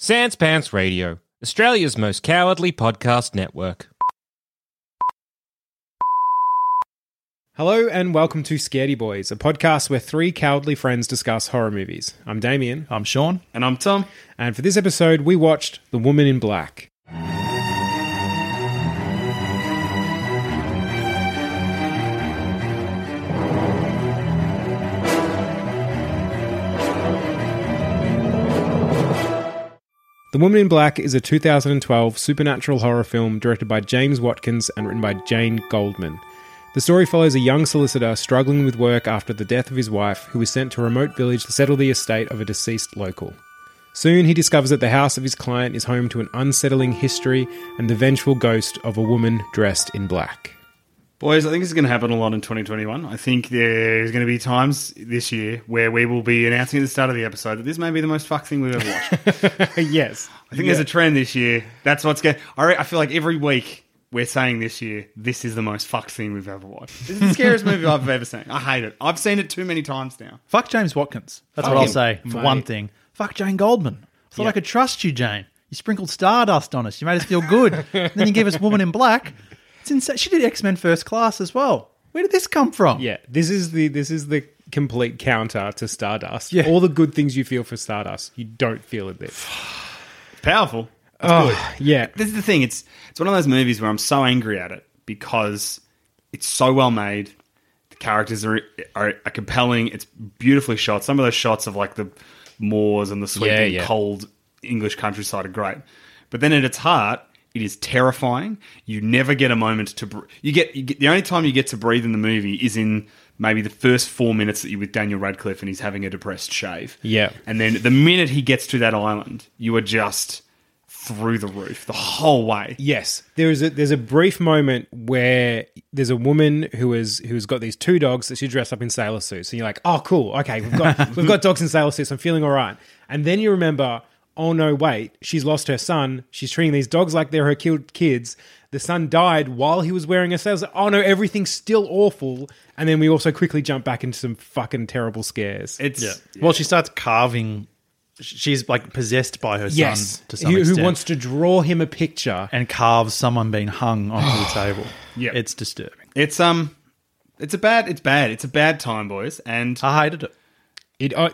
Sans Pants Radio, Australia's most cowardly podcast network. Hello and welcome to Scaredy Boys, a podcast where three cowardly friends discuss horror movies. I'm Damien, I'm Sean. And I'm Tom. and for this episode, we watched The Woman in Black. The Woman in Black is a 2012 supernatural horror film directed by James Watkins and written by Jane Goldman. The story follows a young solicitor struggling with work after the death of his wife, who is sent to a remote village to settle the estate of a deceased local. Soon he discovers that the house of his client is home to an unsettling history and the vengeful ghost of a woman dressed in black. Boys, I think this is going to happen a lot in 2021. I think there's going to be times this year where we will be announcing at the start of the episode that this may be the most fucked thing we've ever watched. yes. I think there's a trend this year. That's what's going I, I feel like every week we're saying this year, this is the most fucked thing we've ever watched. This is the scariest movie I've ever seen. I hate it. I've seen it too many times now. Fuck James Watkins. That's Fuck what I'll say for mate. one thing. Fuck Jane Goldman. I thought Yeah. I could trust you, Jane. You sprinkled stardust on us. You made us feel good. and then you gave us Woman in Black. It's insane. She did X Men First Class as well. Where did this come from? Yeah, this is the this is the complete counter to Stardust. Yeah. All the good things you feel for Stardust, you don't feel it this. It's powerful. Oh, yeah. This is the thing. It's it's one of those movies where I'm so angry at it because it's so well made. The characters are are, are compelling. It's beautifully shot. Some of those shots of like the moors and the sweeping Yeah, yeah. cold English countryside are great. But then at its heart, it is terrifying. You never get a moment to br- you get, you get the only time you get to breathe in the movie is in maybe the first four minutes that you're with Daniel Radcliffe and he's having a depressed shave. Yeah. And then the minute he gets to that island, you are just through the roof the whole way. Yes, there is a there's a brief moment where there's a woman who is who's got these two dogs that she dressed up in sailor suits, and you're like, oh, cool, okay, we've got we've got dogs in sailor suits. I'm feeling all right. And then you remember, oh no, wait, she's lost her son. She's treating these dogs like they're her killed kids. The son died while he was wearing a sailor. suit. Oh no, everything's still awful. And then we also quickly jump back into some fucking terrible scares. It's Yeah. Well, she starts carving. She's like possessed by her yes, son to some who, extent. who wants to draw him a picture. and carves someone being hung onto the table. Yeah. It's disturbing. it's um it's a bad it's bad. It's a bad time, boys. And I hated it It, uh,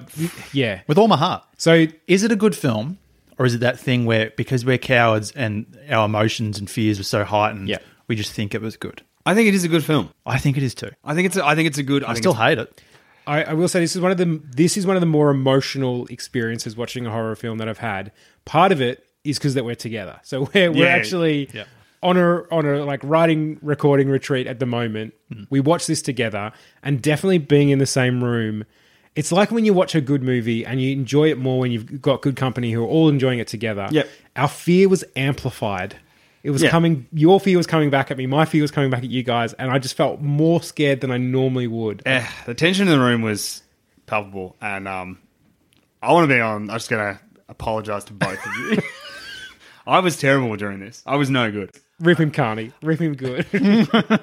yeah. with all my heart. So Is it a good film, or is it that thing where because we're cowards and our emotions and fears are so heightened, Yeah. we just think it was good? I think it is a good film. I think it is too. I think it's a, I think it's a good I, think still hate it. I, I will say this is one of the this is one of the more emotional experiences watching a horror film that I've had. Part of it is because that we're together, so we're we're Yeah. actually Yeah. on a on a like writing recording retreat at the moment. Hmm. We watch this together, and definitely being in the same room. It's like when you watch a good movie and you enjoy it more when you've got good company who are all enjoying it together. Yep. Our fear was amplified. It was Yeah. coming. Your fear was coming back at me. My fear was coming back at you guys, and I just felt more scared than I normally would. Eh, the tension in the room was palpable, and um, I want to be on. I'm just gonna apologize to both of you. I was terrible during this. I was no good. Rip him, Carney. Rip him good.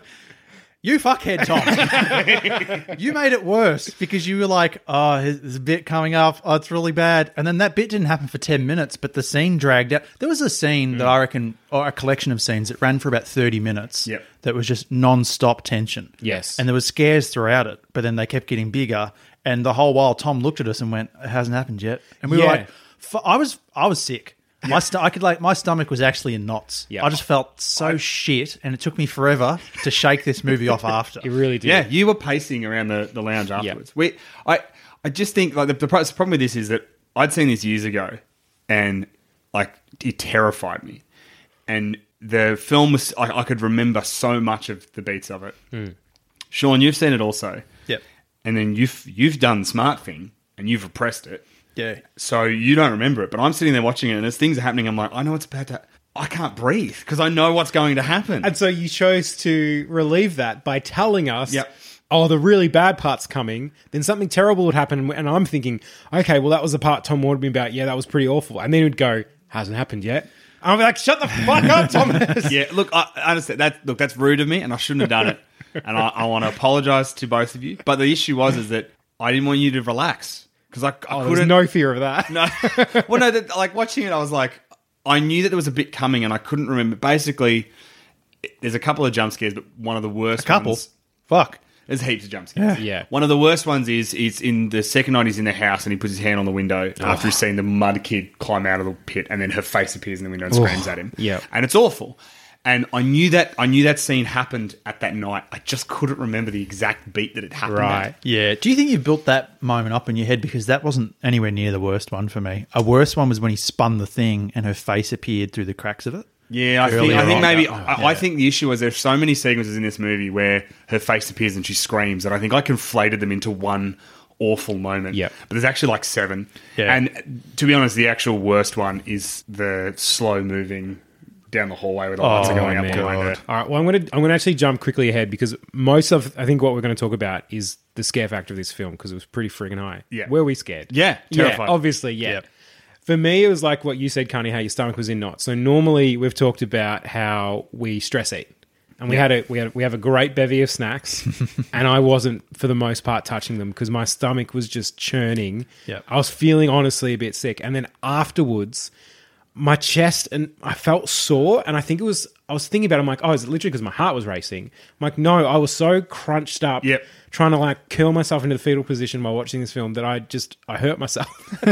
You fuckhead, Tom. you made it worse because you were like, oh, there's a bit coming up. Oh, it's really bad. And then that bit didn't happen for 10 minutes, but the scene dragged out. There was a scene that I reckon, or a collection of scenes that ran for about 30 minutes Yep. that was just non stop tension. Yes. And there was scares throughout it, but then they kept getting bigger. And the whole while, Tom looked at us and went, "It hasn't happened yet." And we Yeah. were like, "I was, I was sick. My st- I could like my stomach was actually in knots. Yeah. I just felt so shit, and it took me forever to shake this movie off after. It really did. Yeah, you were pacing around the, the lounge afterwards. We, I, I just think like the, the pro- the problem with this is that I'd seen this years ago, and like it terrified me, and the film was I, I could remember so much of the beats of it. Hmm. Sean, you've seen it also, Yep. and then you've you've done the smart thing and you've repressed it, Yeah. so you don't remember it. But I'm sitting there watching it, and as things are happening, I'm like, I know what's about to. I can't breathe because I know what's going to happen. And so you chose to relieve that by telling us, Yep. oh, the really bad part's coming. Then something terrible would happen. And I'm thinking, okay, well, that was the part Tom warned me about. Yeah, that was pretty awful. And then he would go, hasn't happened yet. And I'm like, shut the fuck up, Thomas. yeah, look, I I understand that. Look, that's rude of me, and I shouldn't have done it. And I, I want to apologise to both of you. But the issue was is that I didn't want you to relax because I, I Oh, couldn't. no fear of that. no, well, no, that, like watching it, I was like, I knew that there was a bit coming, and I couldn't remember. Basically, it- there's a couple of jump scares, but one of the worst. A couple. ones- Fuck. There's heaps of jump scares. Yeah. One of the worst ones is is in the second night he's in the house and he puts his hand on the window after he's seen the mud kid climb out of the pit and then her face appears in the window and screams at him. Yeah. And it's awful. And I knew that I knew that scene happened at that night. I just couldn't remember the exact beat that it happened Right. at. Yeah. Do you think you built that moment up in your head? Because that wasn't anywhere near the worst one for me. A worse one was when he spun the thing and her face appeared through the cracks of it. Yeah, I think, I think maybe I, yeah. I think the issue was there's so many sequences in this movie where her face appears and she screams and I think I conflated them into one awful moment. Yeah, But there's actually like seven. Yeah. And to be honest, the actual worst one is the slow moving down the hallway with the lights are Oh, going up behind her. All right. Well, I'm going to I'm going to actually jump quickly ahead because most of I think what we're going to talk about is the scare factor of this film because it was pretty friggin' high. Yeah. Were we scared? Yeah, Yeah. terrified. Obviously, yeah. Yep. For me, it was like what you said, Carney, how your stomach was in knots. So normally we've talked about how we stress eat. And we had a we had we have a great bevy of snacks, and I wasn't for the most part touching them because my stomach was just churning. Yep. I was feeling honestly a bit sick, and then afterwards, my chest and I felt sore, and I think it was I was thinking about. it, I'm like, oh, is it literally because my heart was racing? I'm like, no, I was so crunched up, Yep. trying to like curl myself into the fetal position while watching this film that I just I hurt myself.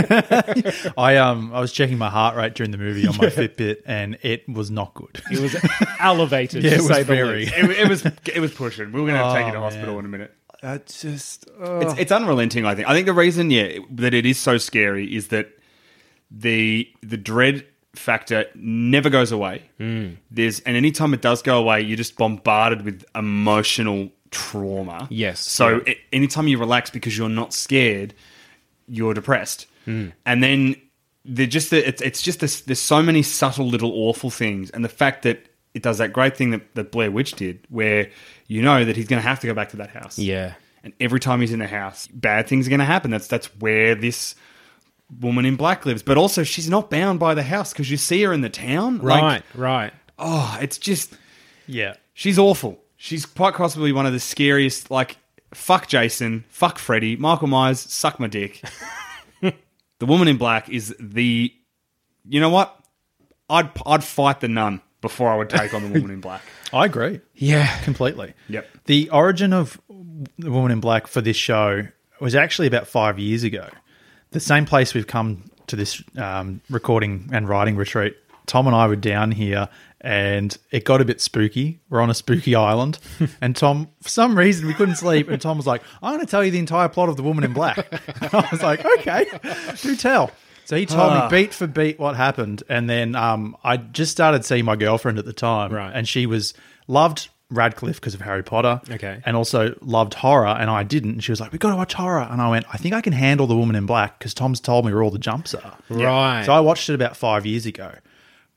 I um I was checking my heart rate during the movie on my Fitbit and it was not good. It was elevated. Yeah, to it was say the very- least. It, it was it was pushing. We were going to have to take you to Oh, hospital man. in a minute. It's just It's, it's unrelenting. I think. I think the reason, yeah, that it is so scary is that the the dread factor never goes away. Hmm. There's and anytime it does go away, you're just bombarded with emotional trauma. Yes, So yeah. it, anytime you relax because you're not scared, you're depressed, Hmm. and then they're just the, it's it's just this, there's so many subtle little awful things, and the fact that it does that great thing that, that Blair Witch did, where you know that he's going to have to go back to that house. Yeah. And every time he's in the house, bad things are going to happen. That's that's where this woman in black lives. But also, she's not bound by the house because you see her in the town. Like, Right, right. oh, it's just yeah. she's awful. She's quite possibly one of the scariest. Like, fuck Jason, fuck Freddy, Michael Myers, suck my dick. the woman in black is the. You know what? I'd I'd fight the nun before I would take on the woman in black. I agree. Yeah. completely. Yep. The origin of the Woman in Black for this show was actually about five years ago. The same place we've come to this um, recording and writing retreat. Tom and I were down here, and it got a bit spooky. We're on a spooky island, and Tom, for some reason, we couldn't sleep. And Tom was like, "I'm going to tell you the entire plot of the Woman in Black." And I was like, "Okay, do tell." So he told me beat for beat what happened, and then um, I just started seeing my girlfriend at the time, Right. and she was loved Radcliffe because of Harry Potter, Okay. and also loved horror, and I didn't. And she was like, "We got to watch horror," and I went, "I think I can handle the Woman in Black because Tom's told me where all the jumps are." Right. So I watched it about five years ago,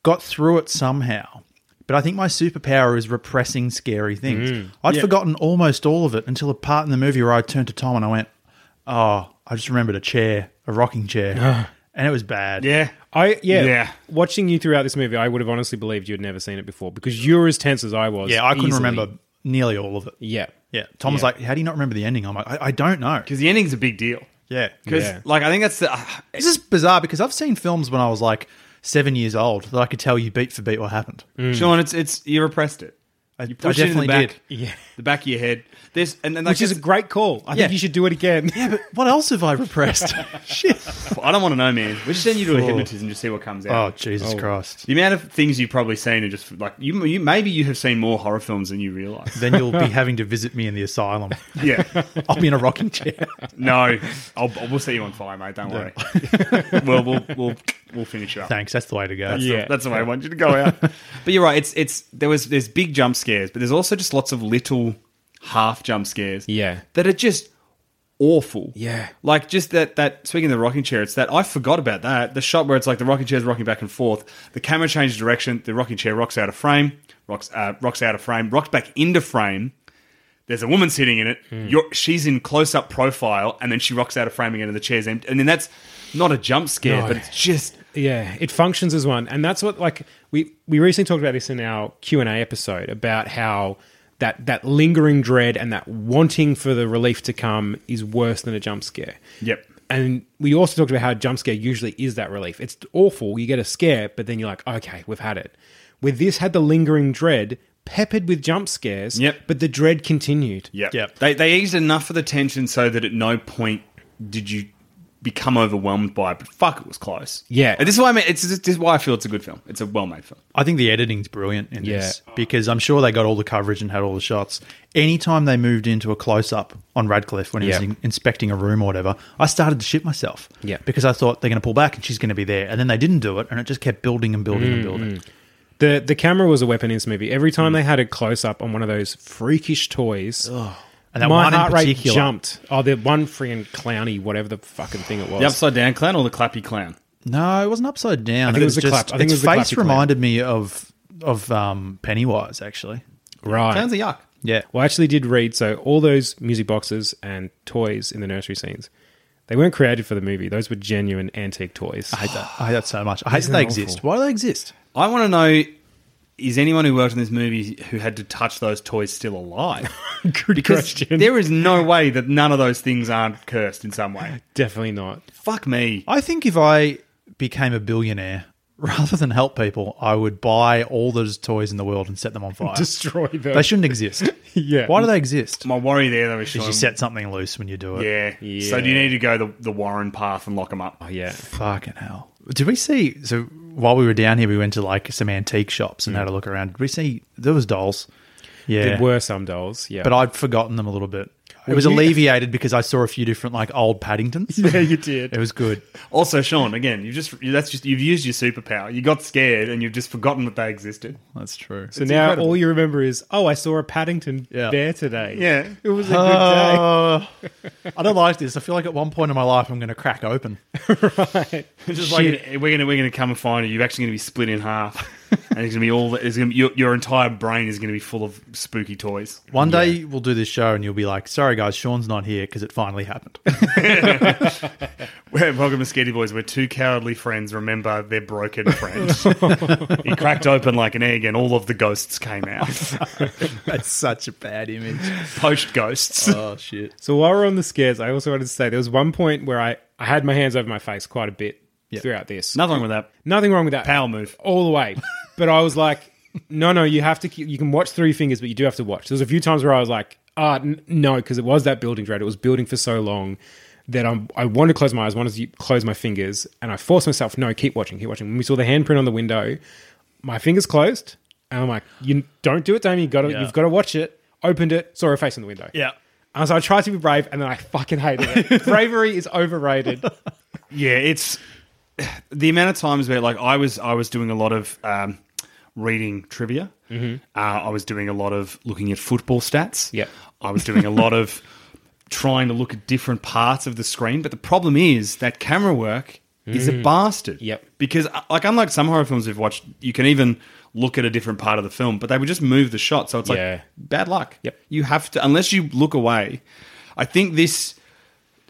got through it somehow. But I think my superpower is repressing scary things. Mm. I'd forgotten almost all of it until a part in the movie where I turned to Tom and I went, "Oh, I just remembered a chair, a rocking chair," and it was bad. Yeah. I yeah, Yeah. Watching you throughout this movie, I would have honestly believed you had never seen it before because you're as tense as I was. yeah, I couldn't easily. remember nearly all of it. Yeah, Yeah, Tom was Yeah. like, "How do you not remember the ending?" I'm like, "I, I don't know." Because the ending's a big deal. Yeah, Because, Yeah. like, I think that's the. Uh, This is bizarre because I've seen films when I was like seven years old that I could tell you beat for beat what happened. Sean, it's it's you repressed it. I, You I push it in definitely the back, did. Yeah. the back of your head. There's and, and I Which is a great call. I Yeah. think you should do it again. Yeah, but what else have I repressed? Shit. I don't want to know, man. We just send you to a Oh. hypnotism to see what comes out. Oh, out. Jesus oh. Christ. The amount of things you've probably seen are just like you. You maybe you have seen more horror films than you realize. Then you'll be having to visit me in the asylum. yeah. I'll be in a rocking chair. No, I'll, we'll set you on fire, mate. Don't worry. we'll, we'll we'll we'll finish you up. Thanks. That's the way to go. That's, Yeah. the, that's the way I want you to go out. but you're right. It's it's there was there's big jump scares, but there's also just lots of little half jump scares. Yeah. that are just awful. Yeah. like just that that speaking of the rocking chair, it's that I forgot about that. The shot where it's like the rocking chair's rocking back and forth. The camera changes direction. The rocking chair rocks out of frame. Rocks uh, rocks out of frame. Rocks back into frame. There's a woman sitting in it. You're, she's in close up profile, and then she rocks out of frame again, and the chair's empty. And then that's not a jump scare, No. but it's just Yeah, it functions as one, and that's what like we we recently talked about this in our Q and A episode about how that that lingering dread and that wanting for the relief to come is worse than a jump scare. Yep. And we also talked about how a jump scare usually is that relief. It's awful. You get a scare, but then you're like, okay, we've had it. With this, had the lingering dread peppered with jump scares. Yep. But the dread continued. Yeah. Yep. They, they eased enough of the tension so that at no point did you become overwhelmed by it. But fuck, it was close. Yeah. And this is why I mean, it's this is why I feel it's a good film. It's a well made film. I think the editing's brilliant in this because I'm sure they got all the coverage and had all the shots. Anytime they moved into a close up on Radcliffe when he was in- inspecting a room or whatever, I started to shit myself. Yeah. Because I thought they're going to pull back and she's going to be there. And then they didn't do it and it just kept building and building and mm. building. The the camera was a weapon in this movie. Every time they had a close up on one of those freakish toys, And that my one in heart rate particular. jumped. Oh, the one freaking clowny, whatever the fucking thing it was. The upside down clown or the clappy clown? No, it wasn't upside down. I think it was the just, clap- I think its it was the face clappy clown. reminded me of of um, Pennywise, actually. right. Clowns are yuck. Yeah. Well, I actually did read. So all those music boxes and toys in the nursery scenes, they weren't created for the movie. Those were genuine antique toys. I hate that. I hate that so much. I hate Isn't that they that awful? exist. Why do they exist? I want to know is anyone who worked in this movie who had to touch those toys still alive? Good Because question. there is no way that none of those things aren't cursed in some way. Definitely not. Fuck me. I think if I became a billionaire, rather than help people, I would buy all those toys in the world and set them on fire. Destroy them. they shouldn't exist. Yeah. Why do they exist? My worry there though is Because Sean, you set something loose when you do it. yeah. Yeah. So do you need to go the, the Warren path and lock them up? Oh, yeah. Fucking hell. Did we see? So while we were down here, we went to like some antique shops and mm. had a look around. Did we see? There was dolls. Yeah. There were some dolls. Yeah. but I'd forgotten them a little bit. It was alleviated because I saw a few different like old Paddingtons. yeah, you did. It was good. Also, Sean, again, you just that's just you've used your superpower. You got scared and you've just forgotten that they existed. That's true. So now all you remember is, oh, I saw a Paddington Yeah. bear today. Yeah. It was a good day. Uh, I don't like this. I feel like at one point in my life I'm going to crack open. right. It's just like we're gonna we're gonna come and find you. You're actually gonna be split in half, and it's gonna be all. It's gonna be, your your entire brain is gonna be full of spooky toys. One day we'll do this show and you'll be like, "Sorry guys, Sean's not here because it finally happened." We're- Welcome to Scaredy Boys. We're two cowardly friends. Remember their broken friend. he cracked open like an egg, and all of the ghosts came out. That's such a bad image. Post ghosts. Oh shit. So while we're on the scares, I also wanted to say there was one point where I, I had my hands over my face quite a bit throughout this. Nothing wrong with that. Nothing wrong with that. Power move. all the way. But I was like, no, no, you have to. Keep, you can watch three fingers, but you do have to watch. There's a few times where I was like, ah, n- no, because it was that building dread. It was building for so long that I'm, I wanted to close my eyes, wanted to close my fingers, and I forced myself, no, keep watching, keep watching. When we saw the handprint on the window, my fingers closed, and I'm like, you don't do it, Damien. You got to, Yeah. you've got to watch it. Opened it, saw her face in the window. Yeah. And so I tried to be brave, and then I fucking hated it. Bravery is overrated. Yeah, it's the amount of times where like I was I was doing a lot of um, reading trivia. Mm-hmm. Uh, I was doing a lot of looking at football stats. Yep. I was doing a lot of trying to look at different parts of the screen. But the problem is that camera work is a bastard. Yep. Because uh, like unlike some horror films we've watched, you can even look at a different part of the film, but they would just move the shot. So it's like bad luck. Yep. You have to unless you look away. I think this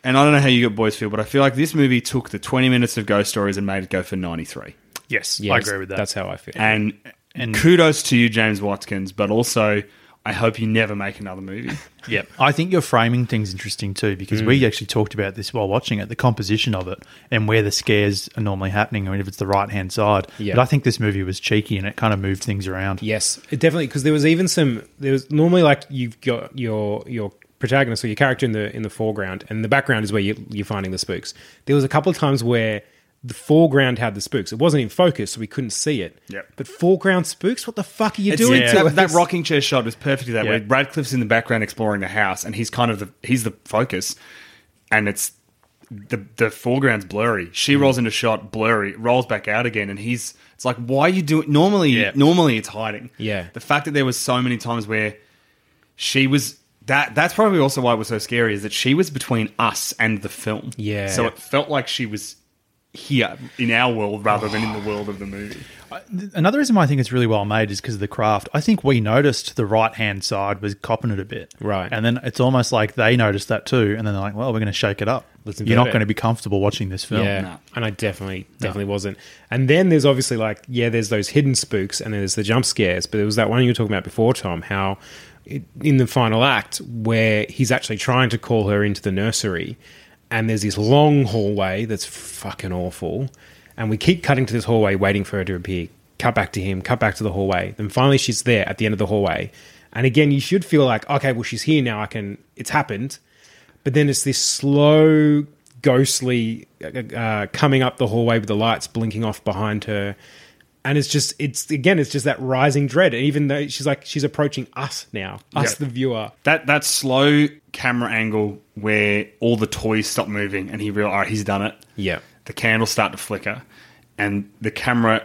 and I don't know how you got boys feel, but I feel like this movie took the 20 minutes of ghost stories and made it go for 93. Yes, Yes, I agree with that. That's how I feel. And, And- kudos to you, James Watkins, but also I hope you never make another movie. Yep. I think your framing thing's interesting too because we mm. actually talked about this while watching it, the composition of it and where the scares are normally happening. I mean, if it's the right hand side. Yeah. But I think this movie was cheeky and it kind of moved things around. Yes, it definitely because there was even some. There was normally like you've got your your protagonist or your character in the in the foreground, and the background is where you, you're finding the spooks. There was a couple of times where the foreground had the spooks. It wasn't in focus, so we couldn't see it. Yep. But foreground spooks, what the fuck are you It's- doing yeah, to that, that rocking chair shot was perfectly that Yeah. way. Radcliffe's in the background exploring the house, and he's kind of the he's the focus, and it's the the foreground's blurry. She mm. rolls into shot, blurry, rolls back out again, and he's it's like, why are you doing? Normally, Yeah. normally it's hiding. Yeah. the fact that there was so many times where she was. That that's probably also why it was so scary is that she was between us and the film. Yeah. So it felt like she was here in our world rather than in the world of the movie. Another reason why I think it's really well made is because of the craft. I think we noticed the right hand side was copping it a bit. Right. And then it's almost like they noticed that too. And then they're like, well, we're going to shake it up. Let's You're not it. going to be comfortable watching this film. Yeah, No. and I definitely, definitely wasn't. And then there's obviously like, yeah, there's those hidden spooks, and there's the jump scares. But there was that one you were talking about before, Tom. How it, in the final act where he's actually trying to call her into the nursery, and there's this long hallway that's fucking awful, and we keep cutting to this hallway, waiting for her to appear. Cut back to him, cut back to the hallway. Then finally, she's there at the end of the hallway. And again, you should feel like, okay, well, she's here now. I can. It's happened but then it's this slow, ghostly uh, coming up the hallway with the lights blinking off behind her, and it's just it's again it's just that rising dread. And even though she's like she's approaching us now, us Yeah. the viewer. That that slow camera angle where all the toys stop moving and he real all right, he's done it. Yeah, The candles start to flicker, and the camera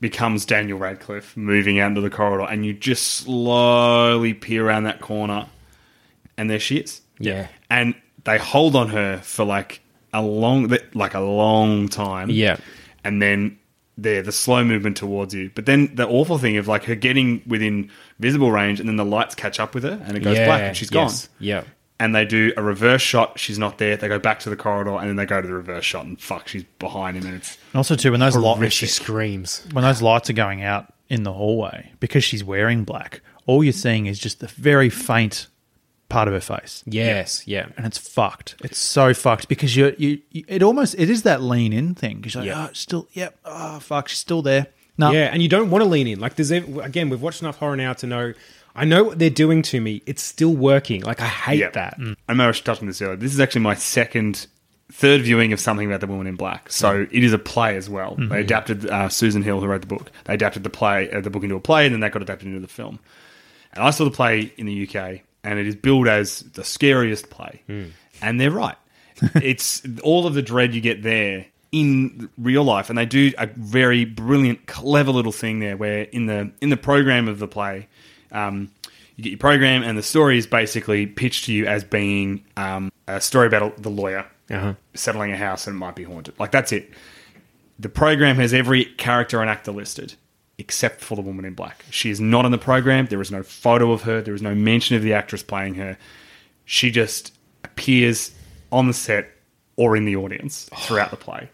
becomes Daniel Radcliffe moving out into the corridor, and you just slowly peer around that corner, and there she is. Yeah. and they hold on her for like a long, like a long time. Yeah. and then there the slow movement towards you. But then the awful thing of like her getting within visible range, and then the lights catch up with her, and it goes yeah, black, and she's yes, gone Yeah, and they do a reverse shot. She's not there. They go back to the corridor, and then they go to the reverse shot, and fuck, she's behind him, and it's And also, too, when those, Horrific. she screams. when those lights are going out in the hallway, because she's wearing black, all you're seeing is just the very faint part of her face. Yes, yeah, and it's fucked. It's so fucked because you, you, you it almost it is that lean in thing because you're like, Yeah. oh, still, yep, oh fuck, she's still there. No, yeah, and you don't want to lean in. Like there's again, we've watched enough horror now to know. I know what they're doing to me. It's still working. Like I hate Yeah. that. I know I was touching this earlier. This is actually my second, third viewing of something about the woman in black. So it is a play as well. They adapted uh, Susan Hill, who wrote the book. They adapted the play, uh, the book into a play, and then that got adapted into the film. And I saw the play in the UK, and it is billed as the scariest play. And they're right. it's all of the dread you get there in real life, and they do a very brilliant, clever little thing there, where in the in the program of the play. Um, you get your program, and the story is basically pitched to you as being um, a story about the lawyer Uh-huh. settling a house and it might be haunted. Like that's it. The program has every character and actor listed except for the woman in black. She is not in the program. There is no photo of her. There is no mention of the actress playing her. She just appears on the set or in the audience throughout the play,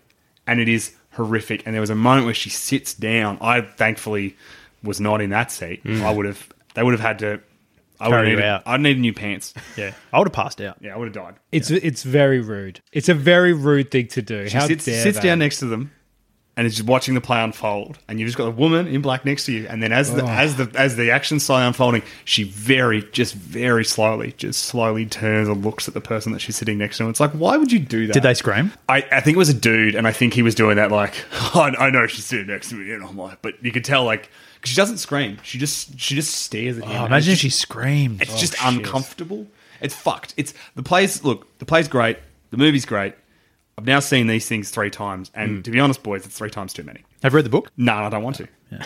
and it is horrific. And there was a moment where she sits down. I thankfully was not in that seat. Mm. I would have. They would have had to. I would need. out. I'd need new pants. yeah, I would have passed out. Yeah, I would have died. It's it's very rude. It's a very rude thing to do. She How sits, dare sits down next to them and is just watching the play unfold. And you've just got a woman in black next to you. And then as the oh. as the as the action slowly unfolding, she very just very slowly, just slowly turns and looks at the person that she's sitting next to. And it's like, why would you do that? Did they scream? I, I think it was a dude, and I think he was doing that like, I, I know she's sitting next to me, and I'm like, but you could tell like she doesn't scream. She just she just stares at him. Oh, imagine if she screamed. it's Oh, just uncomfortable. It's fucked. It's the play's look. The play's great. The movie's great. I've now seen these things three times, and to be honest, boys, it's three times too many. Have you read the book? No, I don't want to.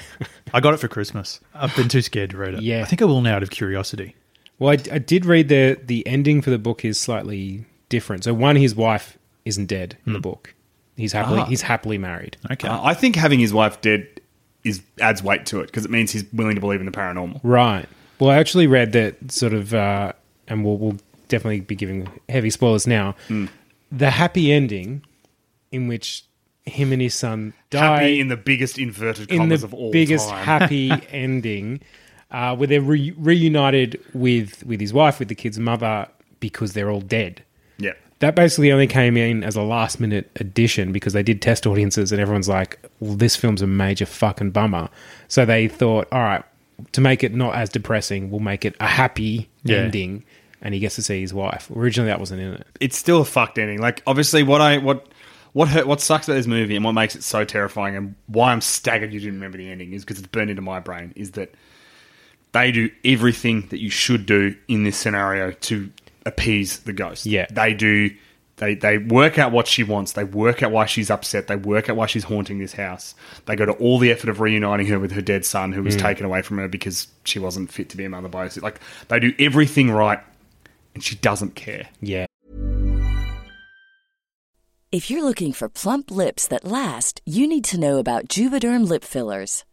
I got it for Christmas. I've been too scared to read it. Yeah. I think I will now out of curiosity. Well, I, I did read the the ending for the book is slightly different. So one, his wife isn't dead in the book. He's happily Ah. he's happily married. Okay. Uh, I think having his wife dead is adds weight to it because it means he's willing to believe in the paranormal. Right. Well, I actually read that sort of, uh, and we'll, we'll definitely be giving heavy spoilers now. The happy ending, in which him and his son die Happy in the biggest inverted in commas the of all biggest time. happy ending. uh, where they're re- reunited with with his wife, with the kid's mother, because they're all dead. Yeah. That basically only came in as a last minute addition because they did test audiences and everyone's like, well, this film's a major fucking bummer. So they thought, all right, to make it not as depressing, we'll make it a happy Yeah. ending. And he gets to see his wife. Originally, that wasn't in it. it's still a fucked ending. Like obviously, what I what what hurt, what sucks about this movie and what makes it so terrifying and why I'm staggered you didn't remember the ending is because it's burned into my brain. Is that they do everything that you should do in this scenario to appease the ghost. Yeah. they do. They, they work out what she wants. They work out why she's upset. They work out why she's haunting this house. They go to all the effort of reuniting her with her dead son, who was mm. taken away from her because she wasn't fit to be a mother by herself. Like they do everything right, and she doesn't care. Yeah. If you're looking for plump lips that last, you need to know about Juvederm lip fillers.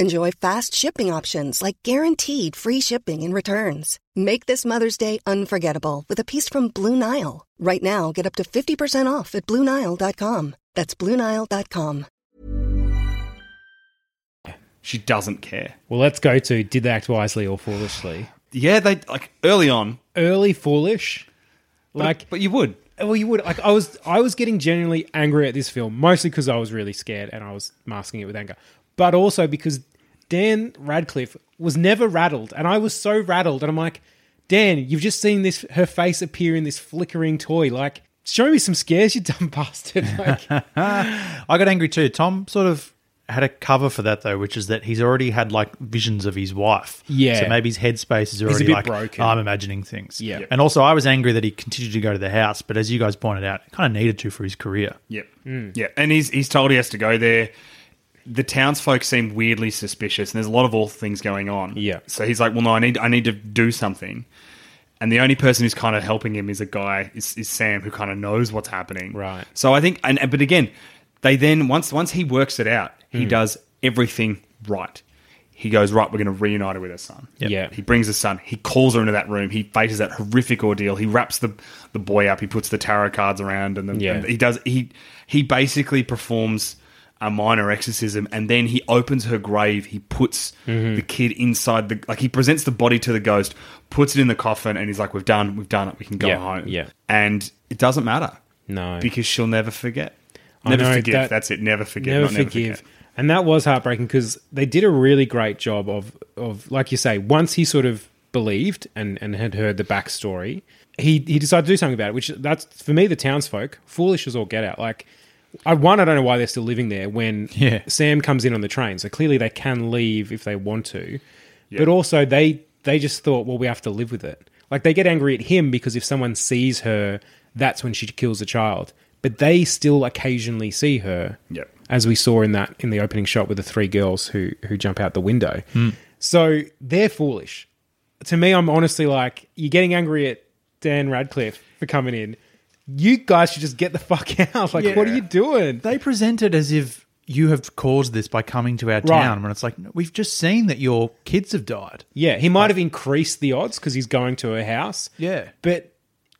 Enjoy fast shipping options like guaranteed free shipping and returns. Make this Mother's Day unforgettable with a piece from Blue Nile. Right now, get up to 50% off at BlueNile.com. That's BlueNile.com. She doesn't care. Well, let's go to did they act wisely or foolishly? Yeah, they like early on, Early foolish. Like, but you would. well, you would like. I was, I was getting genuinely angry at this film, mostly because I was really scared and I was masking it with anger, but also because Dan Radcliffe was never rattled, and I was so rattled, and I'm like, Dan, you've just seen this her face appear in this flickering toy, like. Show me some scares, you dumb bastard! Like, I got angry too. Tom sort of had a cover for that though, which is that he's already had like visions of his wife. Yeah. So maybe his headspace is already like broken. "Oh, I'm imagining things. Yeah. And also I was angry that he continued to go to the house, but as you guys pointed out, kind of needed to for his career. Yep. Mm. Yeah, and he's he's told he has to go there. The townsfolk seem weirdly suspicious, and there's a lot of awful things going on. Yeah. So he's like, "Well, no, I need I need to do something." And the only person who's kind of helping him is a guy is, is Sam, who kind of knows what's happening. Right. So I think, and and- but again, they then once once he works it out, he hmm. does everything right. He goes right. We're going to reunite her with her son. Yeah. He brings his son. He calls her into that room. He faces that horrific ordeal. He wraps the the boy up. He puts the tarot cards around, and then Yeah. and he does. He he basically performs a minor exorcism, and then he opens her grave. He puts Mm-hmm. the kid inside the like. He presents the body to the ghost, puts it in the coffin, and he's like, "We've done. We've done it. We can go Yeah, home." yeah. And it doesn't matter no, because she'll never forget. I Never know, forgive. that- That's it. Never forget. never not never forgive. forget. And that was heartbreaking because they did a really great job of of like you say, once he sort of believed and, and had heard the backstory, he he decided to do something about it. Which that's for me the townsfolk foolish as all get out. Like I one I don't know why they're still living there when Yeah. Sam comes in on the train. So clearly they can leave if they want to, but also they they just thought well we have to live with it. Like they get angry at him because if someone sees her, that's when she kills a child. but they still occasionally see her. Yep. As we saw in that in the opening shot with the three girls who who jump out the window. Hmm. So they're foolish. To me, I'm honestly like, you're getting angry at Dan Radcliffe for coming in. You guys should just get the fuck out. Like, what are you doing? They present it as if you have caused this by coming to our town. When it's like, no, we've just seen that your kids have died. Yeah, he might have increased the odds because he's going to her house. Yeah. But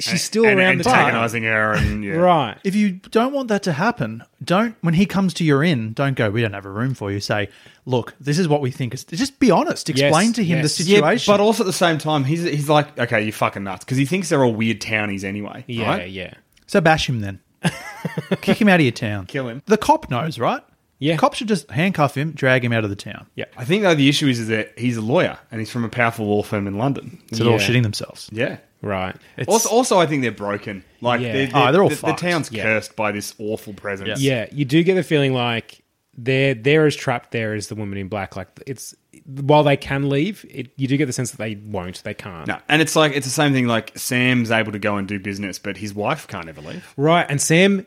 she's still and, around and the time. antagonizing her and yeah. Right. If you don't want that to happen, don't when he comes to your inn, don't go, we don't have a room for you. Say, look, this is what we think is just be honest. Explain Yes, to him yes. the Yeah, situation. but also at the same time, he's he's like, okay, you're fucking nuts, because he thinks they're all weird townies anyway. Yeah, right? yeah. so bash him then. Kick him out of your town. Kill him. The cop knows, right? Yeah. Cop should just handcuff him, drag him out of the town. Yeah. I think though the issue is, is that he's a lawyer and he's from a powerful law firm in London. So they're all shitting themselves. Yeah. Right. Also, also, I think they're broken. Like, Yeah. they're, Oh, they're all the, the fucked. town's Yeah. cursed by this awful presence. Yeah, you do get the feeling like they're they're as trapped there as the woman in black. Like it's while they can leave, it, you do get the sense that they won't. They can't. No, and it's like it's the same thing. Like Sam's able to go and do business, but his wife can't ever leave. Right. And Sam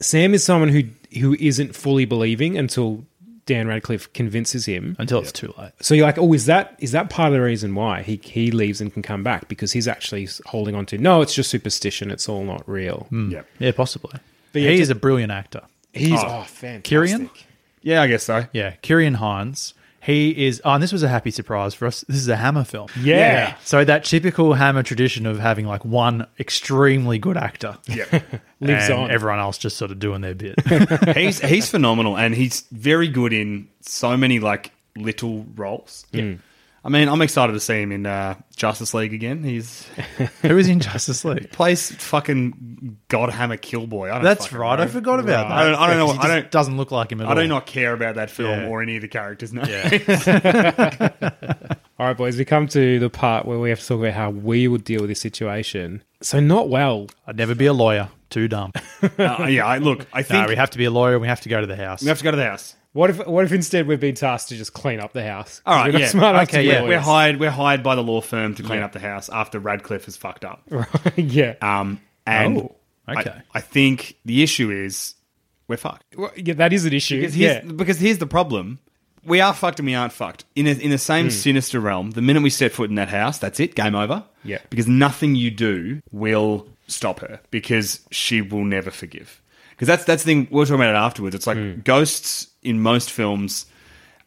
Sam is someone who who isn't fully believing until Dan Radcliffe convinces him. Until it's too late. So you're like, oh, is that is that part of the reason why he he leaves and can come back because he's actually holding on to no, it's just superstition. It's all not real. Hmm. Yep. Yeah, possibly. But yeah, he just- is a brilliant actor. He's Oh. oh, fantastic. Ciarán? Yeah, I guess so. Yeah, Ciarán Hinds. He is. Oh, and this was a happy surprise for us. This is a Hammer film. Yeah. So that typical Hammer tradition of having like one extremely good actor, Yeah. Lives and on. everyone else just sort of doing their bit. he's he's phenomenal, and he's very good in so many like little roles. Yeah. Mm. I mean, I'm excited to see him in uh, Justice League again. He's Who is in Justice League? plays fucking Godhammer Killboy. I don't That's fucking right. I know. forgot about that. I don't- I don't know- 'cause he I just don't- Doesn't look like him at all. I all. do not care about that film Yeah. or any of the characters. No. All right, boys, we come to the part where we have to talk about how we would deal with this situation. So not well. I'd never be a lawyer. Too dumb. Uh, yeah. I, look, I no, think we have to be a lawyer. and We have to go to the house. we have to go to the house. What if what if instead we've been tasked to just clean up the house? All right, We're yeah. smart Okay, be yeah, We're hired. We're hired by the law firm to clean up the house after Radcliffe has fucked up. yeah. Um, and Oh, okay. I, I think the issue is we're fucked. Well, yeah, that is an issue. Because yeah. here's, because here's the problem. We are fucked and we aren't fucked. In a, in the same sinister realm, the minute we set foot in that house, that's it, game over. Yeah. Because nothing you do will stop her because she will never forgive. Because that's that's the thing we we're talking about it afterwards. It's like hmm. ghosts in most films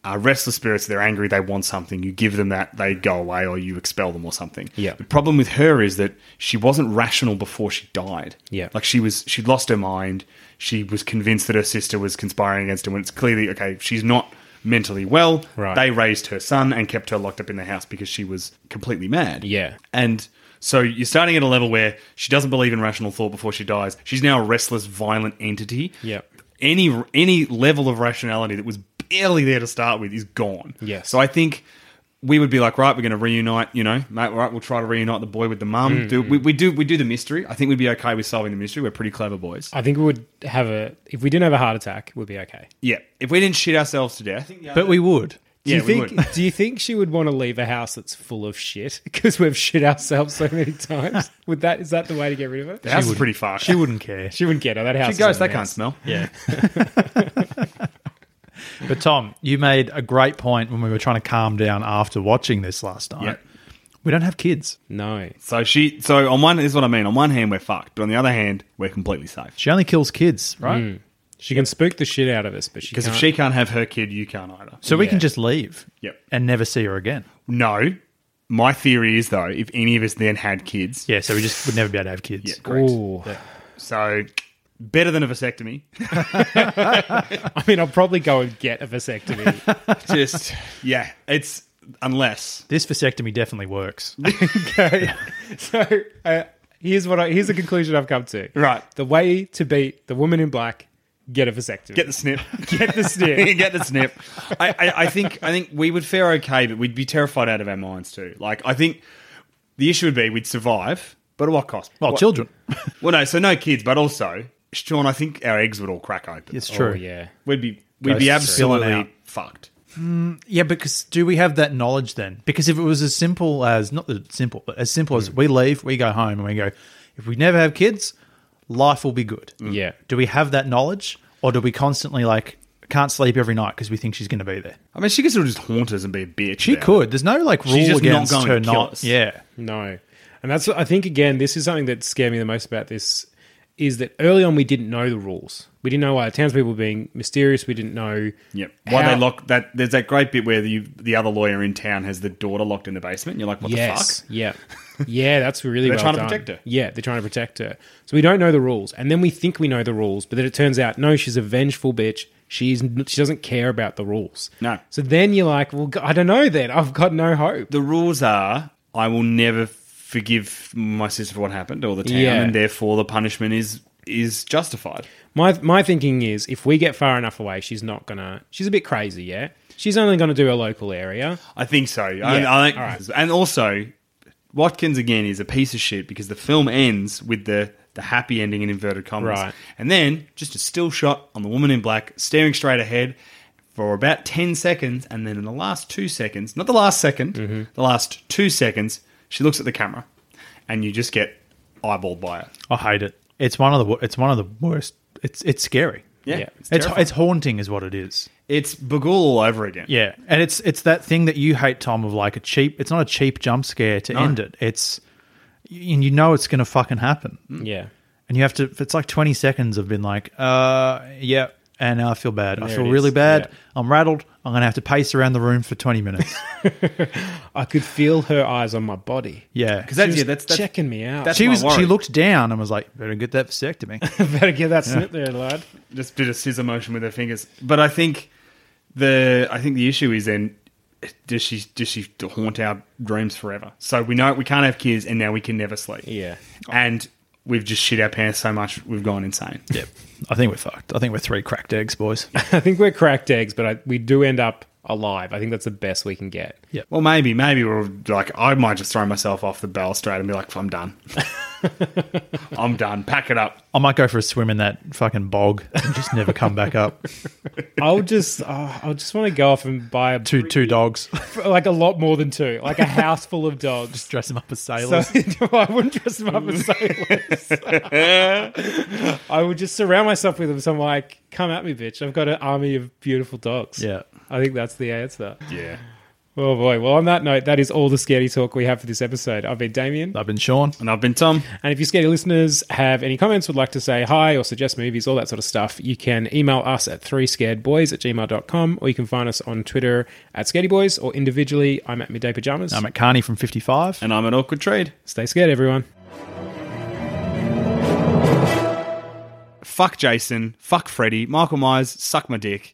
are restless spirits. They're angry. They want something. You give them that, they go away, or you expel them, or something. Yeah. The problem with her is that she wasn't rational before she died. Yeah. Like she was, she'd lost her mind. She was convinced that her sister was conspiring against her. When it's clearly okay, she's not mentally well. Right. They raised her son and kept her locked up in the house because she was completely mad. Yeah. And so you're starting at a level where she doesn't believe in rational thought before she dies. She's now a restless, violent entity. Yep. Any any level of rationality that was barely there to start with is gone. Yes. So I think we would be like, right, we're going to reunite. You know, mate, right, we'll try to reunite the boy with the mum. Mm, do we, mm. we do we do the mystery? I think we'd be okay with solving the mystery. We're pretty clever boys. I think we would have a if we didn't have a heart attack, we'd be okay. Yeah. If we didn't shit ourselves to death, But we would. Do you we think? would. Do you think she would want to leave a house that's full of shit because we've shit ourselves so many times? Would that is that the way to get rid of it? the house is pretty far. She wouldn't care. She wouldn't care. her. That house. She is goes, a they mess. can't smell. Yeah. but Tom, you made a great point when we were trying to calm down after watching this last night. Yeah. We don't have kids. No. So she, so on one, this is what I mean. On one hand, we're fucked, but on the other hand, we're completely safe. She only kills kids, right? Mm. She can spook the shit out of us, but she Because if can't- she can't have her kid, you can't either. So we can just leave Yep. and never see her again. No, my theory is though, if any of us then had kids, Yeah, so we just would never be able to have kids. yeah, correct. Ooh. So better than a vasectomy. I mean, I'll probably go and get a vasectomy. Just yeah, it's unless This vasectomy definitely works. okay. So uh, here's what I, here's the conclusion I've come to. Right. The way to beat the woman in black: get a vasectomy. get the snip. get the snip. get the snip. I, I, I think I think we would fare okay, but we'd be terrified out of our minds too. Like I think the issue would be we'd survive, but at what cost? Well, What- children. Well, no, so no kids, but also Sean. I think our eggs would all crack open. It's true. Oh, yeah. We'd be we'd be Ghosts spilling absolutely out. fucked. Mm, yeah, because do we have that knowledge then? Because if it was as simple as not that simple, but as simple as hmm. we leave, we go home, and we go, if we never have kids, life will be good. Mm. Yeah. Do we have that knowledge, or do we constantly like can't sleep every night because we think she's going to be there? I mean, she could still just haunt us and be a bitch. She about could. it. There's no like rule She's just not against going her to kill not. us. Yeah. No. And that's I think again, this is something that scared me the most about this is that early on we didn't know the rules. We didn't know why the townspeople were being mysterious. We didn't know Yep. Why how- they lock that? There's that great bit where the the other lawyer in town has the daughter locked in the basement. And you're like, what yes. the fuck? Yeah. Yeah, that's really They're well trying to protect her. Yeah, they're trying to protect her. So we don't know the rules, and then we think we know the rules, but then it turns out no, she's a vengeful bitch. She's she doesn't care about the rules. No. So then you're like, well, I don't know. Then I've got no hope. The rules are: I will never forgive my sister for what happened or the town, Yeah. and therefore the punishment is is justified. My my thinking is, if we get far enough away, she's not gonna. She's a bit crazy. Yeah, she's only gonna do a local area. I think so. I, Yeah, I think, all right. and also Watkins again is a piece of shit because the film ends with the the happy ending in inverted commas, Right. and then just a still shot on the woman in black staring straight ahead for about ten seconds, and then in the last two seconds, not the last 2nd Mm-hmm. the last two seconds, she looks at the camera, and you just get eyeballed by it. I hate it. It's one of the. wo- It's one of the worst. It's it's scary. Yeah, Yeah. it's It's it's haunting, is what it is. it's Bughuul all over again. Yeah, and it's it's that thing that you hate, Tom, of like a cheap. It's not a cheap jump scare to No. end it. It's and you know it's going to fucking happen, Yeah, and you have to. It's like twenty seconds of being like, uh, yeah, and now I feel bad. I feel really is. bad. Yeah. I'm rattled. I'm going to have to pace around the room for twenty minutes. I could feel her eyes on my body. Yeah, because that's yeah, that's, that's checking me out. that's she my was. She looked down and was like, "Better get that vasectomy." better get that snip there, lad. just did a scissor motion with her fingers. But I think the I think the issue is then does she does she haunt our dreams forever? So we know we can't have kids, and now we can never sleep. Yeah. and we've just shit our pants so much we've gone insane. yep, I think we're fucked. I think we're three cracked eggs, boys. I think we're cracked eggs, but I, we do end up alive. I think that's the best we can get. Yeah. Well, maybe maybe we're like I might just throw myself off the balustrade and be like, I'm done. I'm done. Pack it up. I might go for a swim in that fucking bog and just never come back up. I'll just, uh, oh, I just want to go off and buy a Two two dogs. like a lot more than two, like a house full of dogs. Dress them up as So sailors. I wouldn't dress them up as sailors. I would just surround myself with them. So I'm like, come at me, bitch. I've got an army of beautiful dogs. yeah. I think that's the answer. Yeah. Oh boy. Well, on that note, that is all the scary talk we have for this episode. I've been Damien. I've been Sean. And I've been Tom. And if you scaredy listeners have any comments, would like to say hi or suggest movies, all that sort of stuff, you can email us at three scared boys at gmail.com or you can find us on Twitter at scaredy boys or individually. I'm at midday pajamas. I'm at Carney from 55. And I'm an awkward trade. Stay scared, everyone. Fuck Jason. Fuck Freddy. Michael Myers. Suck my dick.